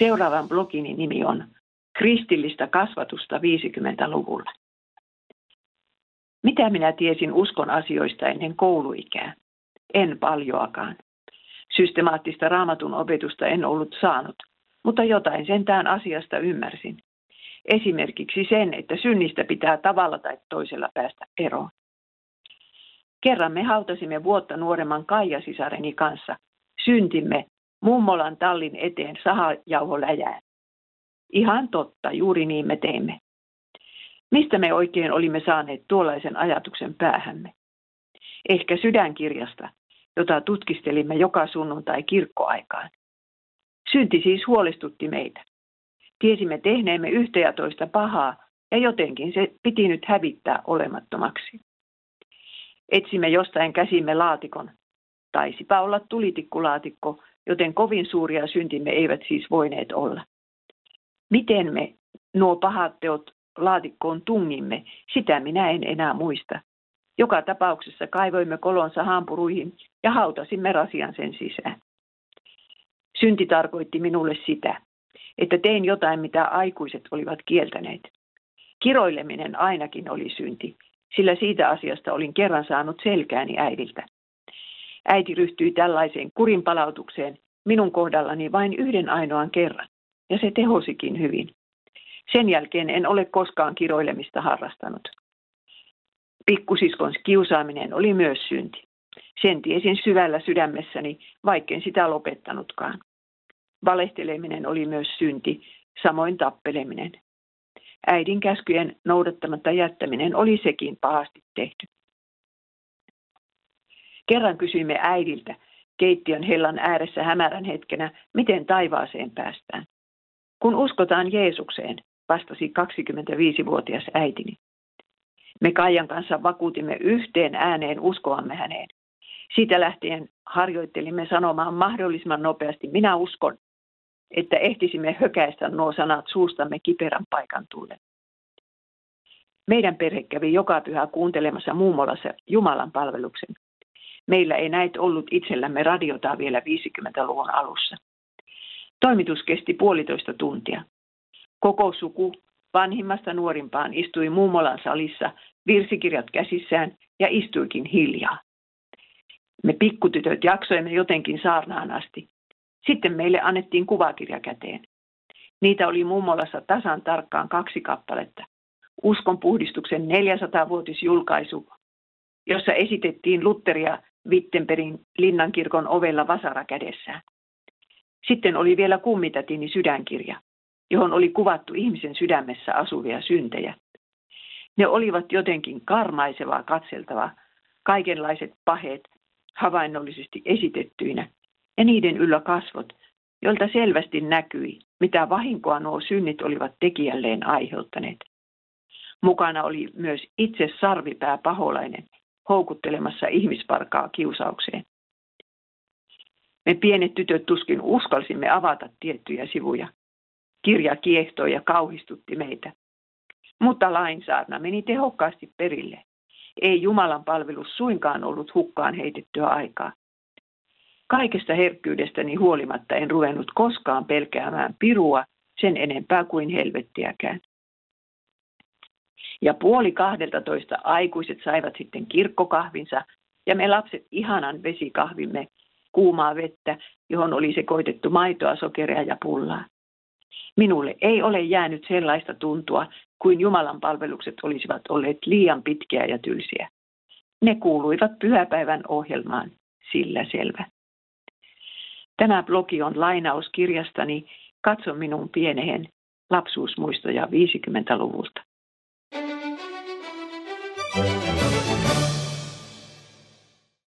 Seuraavan blogini nimi on Kristillistä kasvatusta 50-luvulla. Mitä minä tiesin uskon asioista ennen kouluikää? En paljoakaan. Systemaattista raamatun opetusta en ollut saanut, mutta jotain sentään asiasta ymmärsin. Esimerkiksi sen, että synnistä pitää tavalla tai toisella päästä eroon. Kerran me hautasimme vuotta nuoremman Kaija-sisareni kanssa. Syntimme mummolan tallin eteen sahajauholäjään. Ihan totta, juuri niin me teimme. Mistä me oikein olimme saaneet tuollaisen ajatuksen päähämme? Ehkä sydänkirjasta, jota tutkistelimme joka sunnuntai kirkkoaikaan. Synti siis huolestutti meitä. Tiesimme tehneemme yhtä ja toista pahaa, ja jotenkin se piti nyt hävittää olemattomaksi. Etsimme jostain käsimme laatikon. Taisipa olla tulitikkulaatikko, joten kovin suuria syntimme eivät siis voineet olla. Miten me nuo pahat teot laatikkoon tungimme, sitä minä en enää muista. Joka tapauksessa kaivoimme kolonsa hampuruihin ja hautasimme rasian sen sisään. Synti tarkoitti minulle sitä, että tein jotain, mitä aikuiset olivat kieltäneet. Kiroileminen ainakin oli synti, sillä siitä asiasta olin kerran saanut selkääni äidiltä. Äiti ryhtyi tällaiseen kurinpalautukseen minun kohdallani vain yhden ainoan kerran, ja se tehosikin hyvin. Sen jälkeen en ole koskaan kiroilemista harrastanut. Pikkusiskon kiusaaminen oli myös synti. Sen tiesin syvällä sydämessäni, vaikken sitä lopettanutkaan. Valehteleminen oli myös synti, samoin tappeleminen. Äidin käskyjen noudattamatta jättäminen oli sekin pahasti tehty. Kerran kysyimme äidiltä keittiön hellan ääressä hämärän hetkenä, miten taivaaseen päästään. Kun uskotaan Jeesukseen, vastasi 25-vuotias äitini. Me Kaijan kanssa vakuutimme yhteen ääneen uskoamme häneen. Siitä lähtien harjoittelimme sanomaan mahdollisimman nopeasti, minä uskon, että ehtisimme hökäistä nuo sanat suustamme kiperän paikan tullen. Meidän perhe kävi joka pyhä kuuntelemassa mummolassa Jumalan palveluksen. Meillä ei näit ollut itsellämme radiota vielä 50-luvun alussa. Toimitus kesti puolitoista tuntia. Koko suku vanhimmasta nuorimpaan istui mummolan salissa virsikirjat käsissään ja istuikin hiljaa. Me pikkutytöt jaksoimme jotenkin saarnaan asti. Sitten meille annettiin kuvakirja käteen. Niitä oli mummolassa tasan tarkkaan kaksi kappaletta. Uskon puhdistuksen 400-vuotisjulkaisu, jossa esitettiin Lutteria Wittenbergin linnankirkon ovella vasara kädessään. Sitten oli vielä kummitätini sydänkirja, johon oli kuvattu ihmisen sydämessä asuvia syntejä. Ne olivat jotenkin karmaisevaa katseltavaa, kaikenlaiset paheet havainnollisesti esitettyinä ja niiden yllä kasvot, joilta selvästi näkyi, mitä vahinkoa nuo synnit olivat tekijälleen aiheuttaneet. Mukana oli myös itse sarvipää paholainen, houkuttelemassa ihmisparkaa kiusaukseen. Me pienet tytöt tuskin uskalsimme avata tiettyjä sivuja. Kirja kiehtoi ja kauhistutti meitä. Mutta lainsaarna meni tehokkaasti perille. Ei Jumalan palvelus suinkaan ollut hukkaan heitettyä aikaa. Kaikesta herkkyydestäni huolimatta en ruvennut koskaan pelkäämään pirua sen enempää kuin helvettiäkään. Ja puoli kahdelta toista aikuiset saivat sitten kirkkokahvinsa ja me lapset ihanan vesikahvimme, kuumaa vettä, johon oli sekoitettu maitoa, sokeria ja pullaa. Minulle ei ole jäänyt sellaista tuntua, kuin Jumalan palvelukset olisivat olleet liian pitkiä ja tylsiä. Ne kuuluivat pyhäpäivän ohjelmaan, sillä selvä. Tämä blogi on lainaus kirjastani Katso minun pienehen lapsuusmuistoja 50-luvulta.